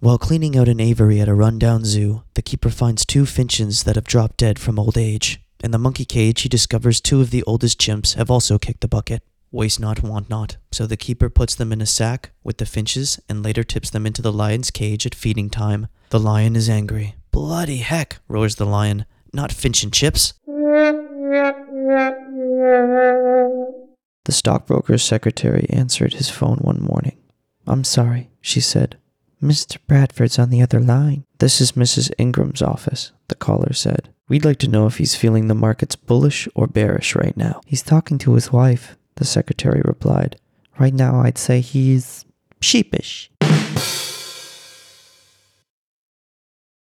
While cleaning out an aviary at a rundown zoo, the keeper finds two finches that have dropped dead from old age. In the monkey cage, he discovers two of the oldest chimps have also kicked the bucket. Waste not, want not. So the keeper puts them in a sack with the finches and later tips them into the lion's cage at feeding time. The lion is angry. Bloody heck, roars the lion. Not finch and chips. The stockbroker's secretary answered his phone one morning. I'm sorry, she said. Mr. Bradford's on the other line. This is Mrs. Ingram's office, the caller said. We'd like to know if he's feeling the markets bullish or bearish right now. He's talking to his wife, the secretary replied. Right now, I'd say he's sheepish.